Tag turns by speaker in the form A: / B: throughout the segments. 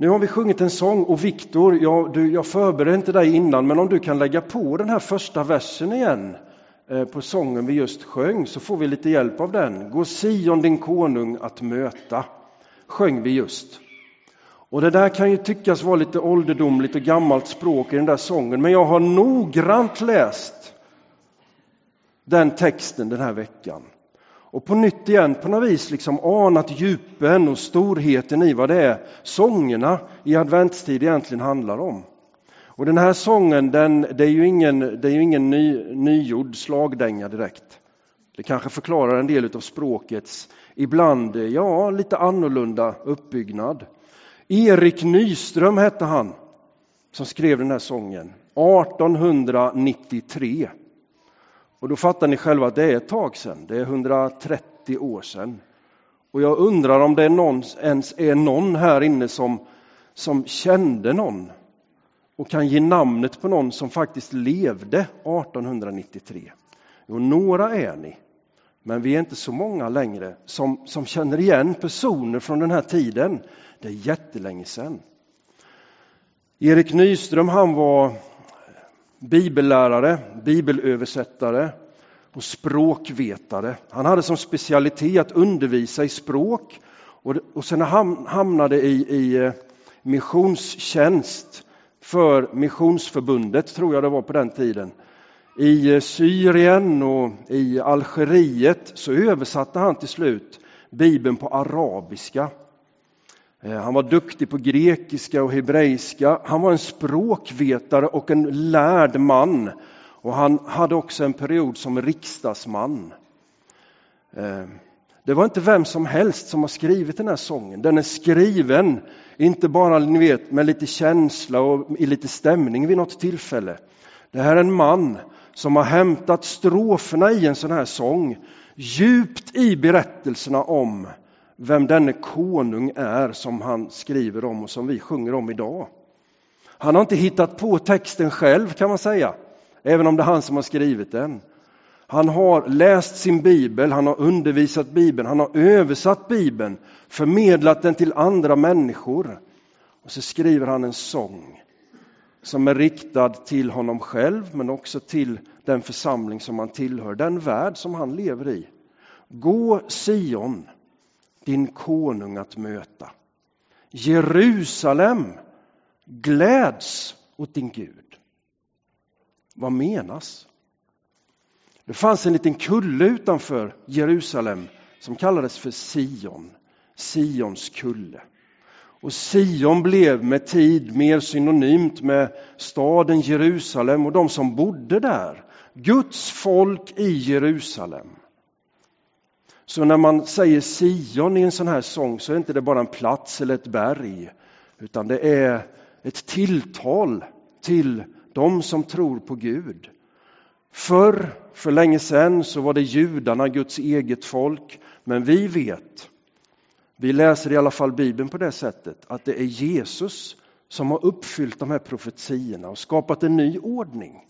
A: Nu har vi sjungit en sång och Viktor, jag, jag förberedde inte dig innan, men om du kan lägga på den här första versen igen eh, på sången vi just sjöng så får vi lite hjälp av den. Gå Sion din konung att möta, sjöng vi just. Och det där kan ju tyckas vara lite ålderdomligt och gammalt språk i den där sången, men jag har noggrant läst den texten den här veckan. Och på nytt igen på något vis liksom anat djupen och storheten i vad det är sångerna i adventstid egentligen handlar om. Och den här sången, den, det är ju ingen, det är ju ingen ny, nygjord slagdänga direkt. Det kanske förklarar en del av språkets ibland, ja, lite annorlunda uppbyggnad. Erik Nyström hette han som skrev den här sången 1893. Och då fattar ni själva att det är ett tag sedan, det är 130 år sedan. Och jag undrar om det är någon, ens är någon här inne som, som kände någon och kan ge namnet på någon som faktiskt levde 1893. Jo, några är ni, men vi är inte så många längre som, som känner igen personer från den här tiden. Det är jättelänge sedan. Erik Nyström han var bibellärare, bibelöversättare och språkvetare. Han hade som specialitet att undervisa i språk och, och sen han hamnade i, i eh, missionstjänst för Missionsförbundet, tror jag det var på den tiden. I eh, Syrien och i Algeriet så översatte han till slut Bibeln på arabiska Eh, han var duktig på grekiska och hebreiska. Han var en språkvetare och en lärd man. Och han hade också en period som riksdagsman. Eh, det var inte vem som helst som har skrivit den här sången. Den är skriven, inte bara ni vet, med lite känsla och i lite stämning vid något tillfälle. Det här är en man som har hämtat stroferna i en sån här sång djupt i berättelserna om vem denne konung är som han skriver om och som vi sjunger om idag. Han har inte hittat på texten själv kan man säga, även om det är han som har skrivit den. Han har läst sin bibel, han har undervisat bibeln, han har översatt bibeln, förmedlat den till andra människor. Och så skriver han en sång som är riktad till honom själv men också till den församling som han tillhör, den värld som han lever i. Gå Sion, din konung att möta. Jerusalem gläds åt din Gud. Vad menas? Det fanns en liten kulle utanför Jerusalem som kallades för Sion, Sions kulle. Och Sion blev med tid mer synonymt med staden Jerusalem och de som bodde där. Guds folk i Jerusalem. Så när man säger Sion i en sån här sång så är inte det bara en plats eller ett berg, utan det är ett tilltal till de som tror på Gud. Förr, för länge sedan, så var det judarna, Guds eget folk, men vi vet, vi läser i alla fall Bibeln på det sättet, att det är Jesus som har uppfyllt de här profetiorna och skapat en ny ordning.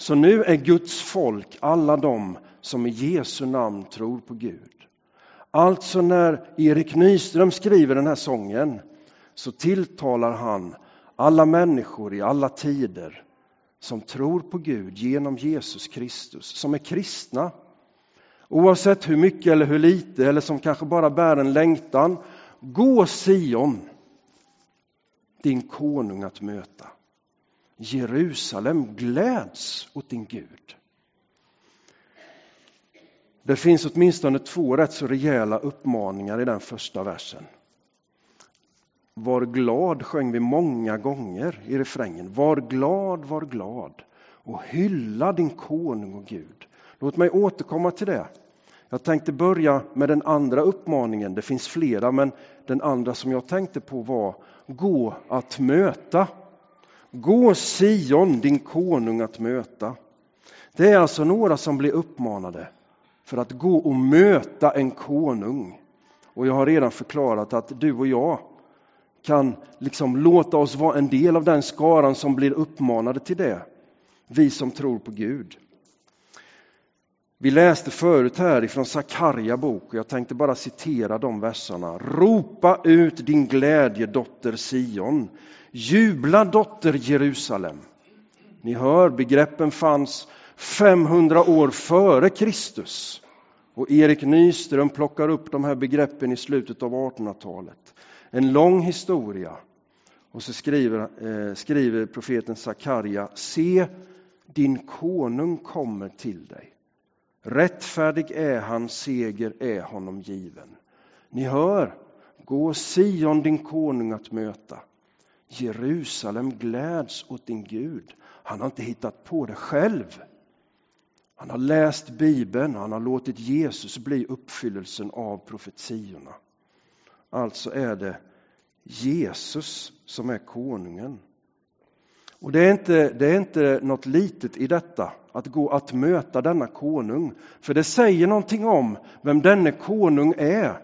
A: Så nu är Guds folk alla de som i Jesu namn tror på Gud. Alltså när Erik Nyström skriver den här sången så tilltalar han alla människor i alla tider som tror på Gud genom Jesus Kristus, som är kristna. Oavsett hur mycket eller hur lite, eller som kanske bara bär en längtan. Gå Sion, din konung att möta. Jerusalem gläds åt din Gud. Det finns åtminstone två rätt så rejäla uppmaningar i den första versen. Var glad sjöng vi många gånger i refrängen. Var glad, var glad och hylla din konung och Gud. Låt mig återkomma till det. Jag tänkte börja med den andra uppmaningen. Det finns flera, men den andra som jag tänkte på var gå att möta. Gå Sion, din konung att möta. Det är alltså några som blir uppmanade för att gå och möta en konung. Och jag har redan förklarat att du och jag kan liksom låta oss vara en del av den skaran som blir uppmanade till det. Vi som tror på Gud. Vi läste förut här ifrån Sakarja bok och jag tänkte bara citera de verserna. Ropa ut din glädje dotter Sion. Jubla dotter Jerusalem. Ni hör, begreppen fanns 500 år före Kristus. Och Erik Nyström plockar upp de här begreppen i slutet av 1800-talet. En lång historia. Och så skriver, eh, skriver profeten Sakarja, se din konung kommer till dig. Rättfärdig är han, seger är honom given. Ni hör, gå Sion din konung att möta. Jerusalem gläds åt din Gud. Han har inte hittat på det själv. Han har läst Bibeln och han har låtit Jesus bli uppfyllelsen av profetiorna. Alltså är det Jesus som är konungen. Och det är, inte, det är inte något litet i detta, att gå att möta denna konung. För det säger någonting om vem denne konung är.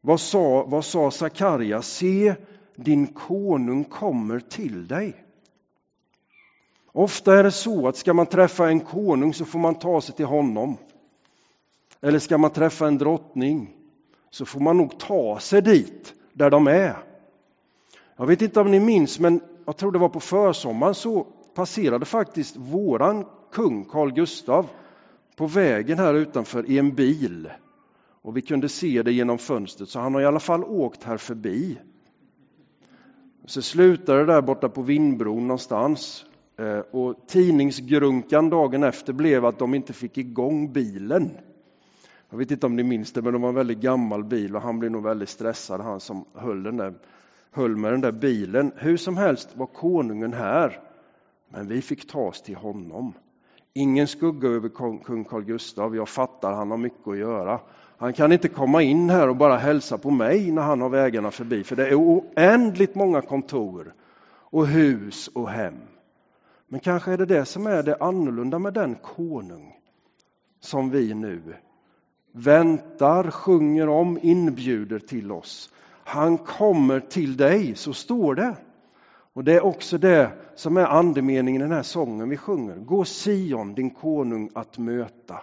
A: Vad sa, vad sa Sakarja? Se, din konung kommer till dig. Ofta är det så att ska man träffa en konung så får man ta sig till honom. Eller ska man träffa en drottning så får man nog ta sig dit där de är. Jag vet inte om ni minns, men jag tror det var på försommaren så passerade faktiskt våran kung Carl Gustav på vägen här utanför i en bil. Och vi kunde se det genom fönstret, så han har i alla fall åkt här förbi. Så slutade det där borta på Vindbron någonstans. Eh, och tidningsgrunkan dagen efter blev att de inte fick igång bilen. Jag vet inte om ni minns det, men det var en väldigt gammal bil och han blev nog väldigt stressad, han som höll, den där, höll med den där bilen. Hur som helst var konungen här, men vi fick ta oss till honom. Ingen skugga över kung Carl Gustaf, jag fattar, han har mycket att göra. Han kan inte komma in här och bara hälsa på mig när han har vägarna förbi, för det är oändligt många kontor och hus och hem. Men kanske är det det som är det annorlunda med den konung som vi nu väntar, sjunger om, inbjuder till oss. Han kommer till dig, så står det. Och det är också det som är andemeningen i den här sången vi sjunger. Gå Sion, din konung, att möta.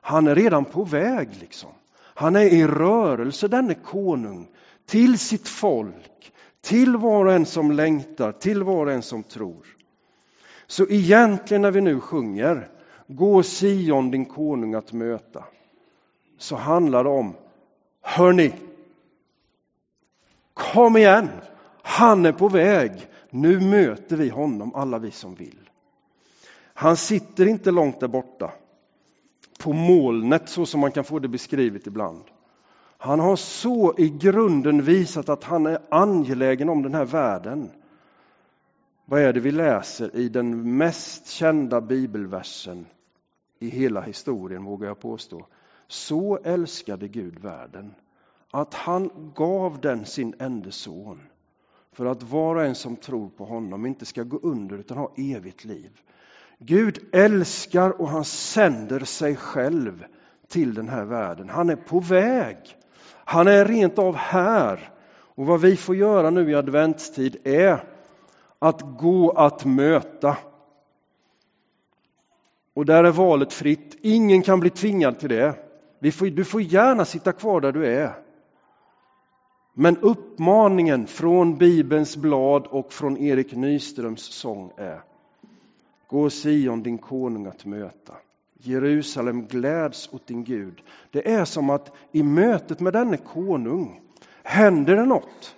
A: Han är redan på väg liksom. Han är i rörelse, denne konung, till sitt folk, till var och en som längtar, till var och en som tror. Så egentligen när vi nu sjunger Gå Sion, din konung, att möta, så handlar det om, hörni, kom igen, han är på väg, nu möter vi honom, alla vi som vill. Han sitter inte långt där borta, på molnet så som man kan få det beskrivet ibland. Han har så i grunden visat att han är angelägen om den här världen. Vad är det vi läser i den mest kända bibelversen i hela historien, vågar jag påstå? Så älskade Gud världen att han gav den sin enda son för att var och en som tror på honom inte ska gå under utan ha evigt liv. Gud älskar och han sänder sig själv till den här världen. Han är på väg. Han är rent av här. Och vad vi får göra nu i adventstid är att gå att möta. Och där är valet fritt. Ingen kan bli tvingad till det. Du får gärna sitta kvar där du är. Men uppmaningen från Bibelns blad och från Erik Nyströms sång är Gå Sion din konung att möta. Jerusalem gläds åt din Gud. Det är som att i mötet med denne konung händer det något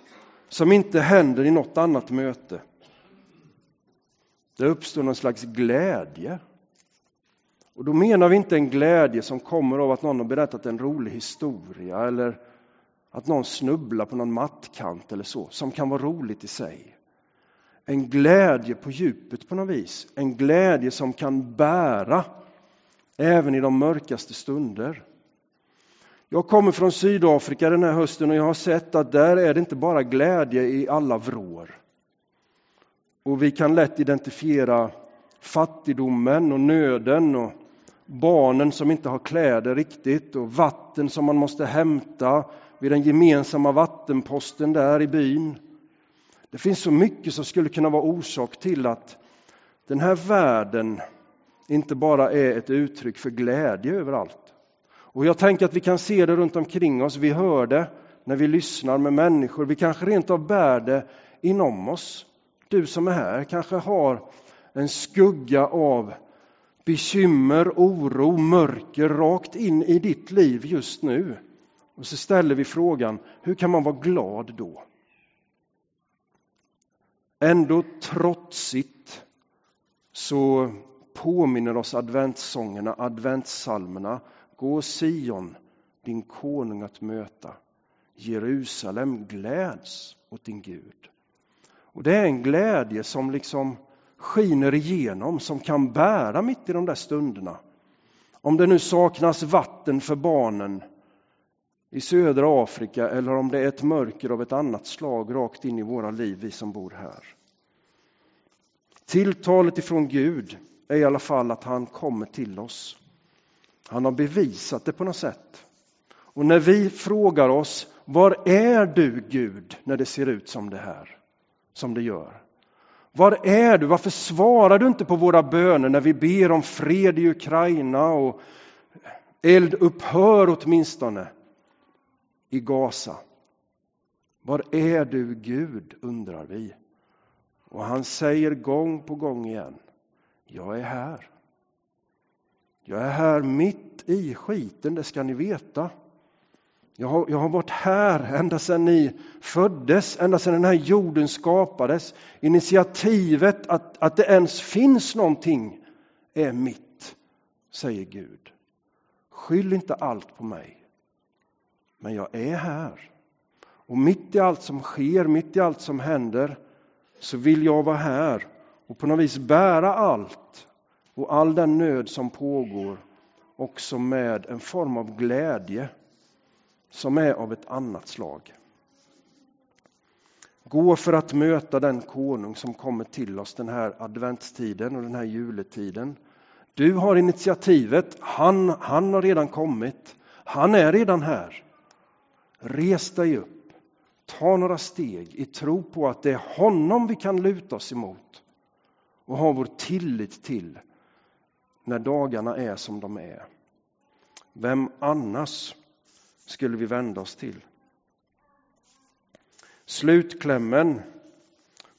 A: som inte händer i något annat möte. Det uppstår någon slags glädje. Och då menar vi inte en glädje som kommer av att någon har berättat en rolig historia eller att någon snubblar på någon mattkant eller så, som kan vara roligt i sig. En glädje på djupet på något vis, en glädje som kan bära även i de mörkaste stunder. Jag kommer från Sydafrika den här hösten och jag har sett att där är det inte bara glädje i alla vrår. Och vi kan lätt identifiera fattigdomen och nöden och barnen som inte har kläder riktigt och vatten som man måste hämta vid den gemensamma vattenposten där i byn. Det finns så mycket som skulle kunna vara orsak till att den här världen inte bara är ett uttryck för glädje överallt. Och jag tänker att vi kan se det runt omkring oss, vi hör det när vi lyssnar med människor, vi kanske rent av bär det inom oss. Du som är här kanske har en skugga av bekymmer, oro, mörker rakt in i ditt liv just nu. Och så ställer vi frågan, hur kan man vara glad då? Ändå trotsigt så påminner oss adventssångerna, adventssalmerna, gå Sion, din konung att möta. Jerusalem gläds åt din Gud. Och det är en glädje som liksom skiner igenom, som kan bära mitt i de där stunderna. Om det nu saknas vatten för barnen i södra Afrika eller om det är ett mörker av ett annat slag rakt in i våra liv, vi som bor här. Tilltalet ifrån Gud är i alla fall att han kommer till oss. Han har bevisat det på något sätt. Och när vi frågar oss, var är du Gud när det ser ut som det här, som det gör? Var är du? Varför svarar du inte på våra böner när vi ber om fred i Ukraina och eld upphör åtminstone i Gaza? Var är du Gud, undrar vi. Och han säger gång på gång igen, jag är här. Jag är här mitt i skiten, det ska ni veta. Jag har, jag har varit här ända sedan ni föddes, ända sedan den här jorden skapades. Initiativet att, att det ens finns någonting är mitt, säger Gud. Skyll inte allt på mig. Men jag är här. Och mitt i allt som sker, mitt i allt som händer, så vill jag vara här och på något vis bära allt och all den nöd som pågår också med en form av glädje som är av ett annat slag. Gå för att möta den konung som kommer till oss den här adventstiden och den här juletiden. Du har initiativet, han, han har redan kommit, han är redan här. Res dig upp, ta några steg i tro på att det är honom vi kan luta oss emot och ha vår tillit till när dagarna är som de är. Vem annars skulle vi vända oss till? Slutklämmen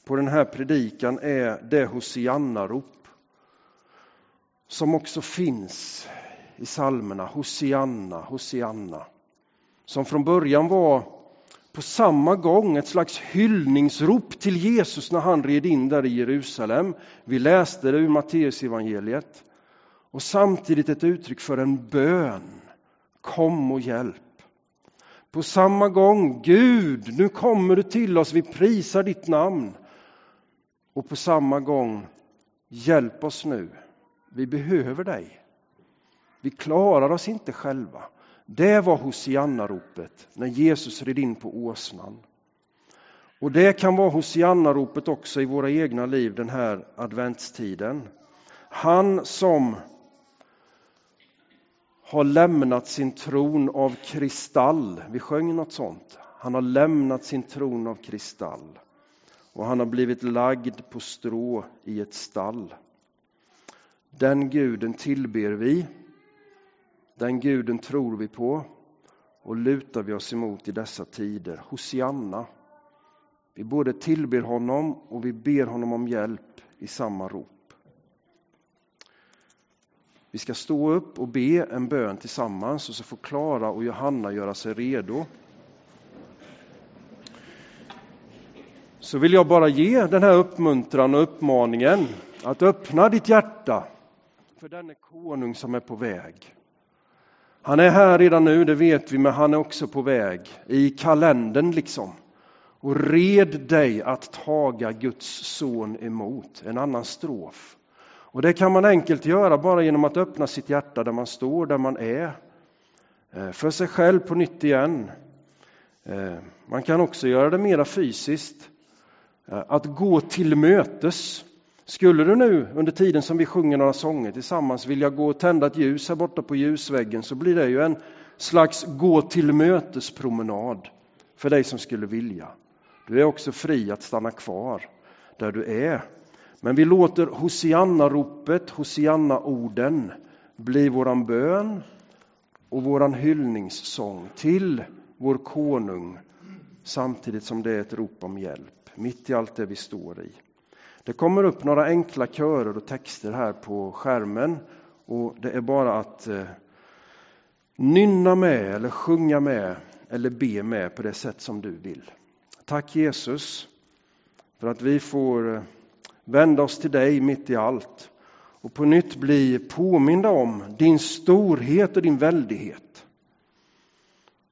A: på den här predikan är det Hosianna-rop som också finns i psalmerna. Hosianna, Hosianna. Som från början var på samma gång ett slags hyllningsrop till Jesus när han red in där i Jerusalem. Vi läste det ur Matteusevangeliet. Och samtidigt ett uttryck för en bön. Kom och hjälp. På samma gång, Gud, nu kommer du till oss, vi prisar ditt namn. Och på samma gång, hjälp oss nu, vi behöver dig. Vi klarar oss inte själva. Det var Hosianna-ropet när Jesus red in på åsnan. Och det kan vara Hosianna-ropet också i våra egna liv den här adventstiden. Han som har lämnat sin tron av kristall. Vi sjöng något sånt. Han har lämnat sin tron av kristall och han har blivit lagd på strå i ett stall. Den guden tillber vi. Den guden tror vi på och lutar vi oss emot i dessa tider. Hosianna. Vi både tillber honom och vi ber honom om hjälp i samma rop. Vi ska stå upp och be en bön tillsammans och så får Klara och Johanna göra sig redo. Så vill jag bara ge den här uppmuntran och uppmaningen att öppna ditt hjärta för denne konung som är på väg. Han är här redan nu, det vet vi, men han är också på väg i kalendern liksom. Och red dig att taga Guds son emot. En annan strof. Och det kan man enkelt göra bara genom att öppna sitt hjärta där man står, där man är. Eh, för sig själv på nytt igen. Eh, man kan också göra det mera fysiskt. Eh, att gå till mötes. Skulle du nu under tiden som vi sjunger några sånger tillsammans vilja gå och tända ett ljus här borta på ljusväggen så blir det ju en slags gå till mötes promenad för dig som skulle vilja. Du är också fri att stanna kvar där du är Men vi låter Hosianna-ropet, Hosianna-orden bli våran bön och våran hyllningssång till vår konung samtidigt som det är ett rop om hjälp mitt i allt det vi står i. Det kommer upp några enkla körer och texter här på skärmen och det är bara att eh, nynna med eller sjunga med eller be med på det sätt som du vill. Tack Jesus för att vi får eh, vända oss till dig mitt i allt och på nytt bli påminda om din storhet och din väldighet.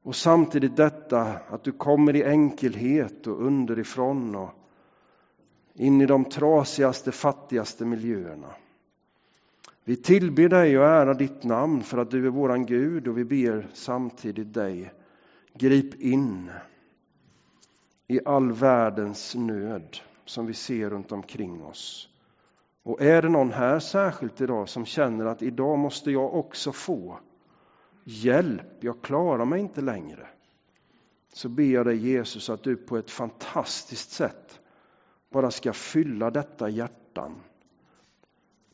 A: Och samtidigt detta att du kommer i enkelhet och underifrån och in i de trasigaste, fattigaste miljöerna. Vi tillber dig och ärar ditt namn för att du är våran Gud och vi ber samtidigt dig, grip in i all världens nöd som vi ser runt omkring oss. Och är det någon här särskilt idag som känner att idag måste jag också få hjälp, jag klarar mig inte längre. Så ber jag dig Jesus att du på ett fantastiskt sätt bara ska fylla detta hjärtan,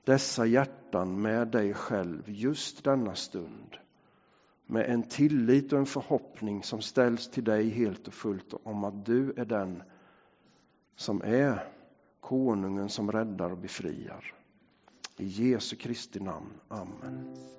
A: dessa hjärtan med dig själv just denna stund. Med en tillit och en förhoppning som ställs till dig helt och fullt om att du är den som är konungen som räddar och befriar. I Jesu Kristi namn. Amen.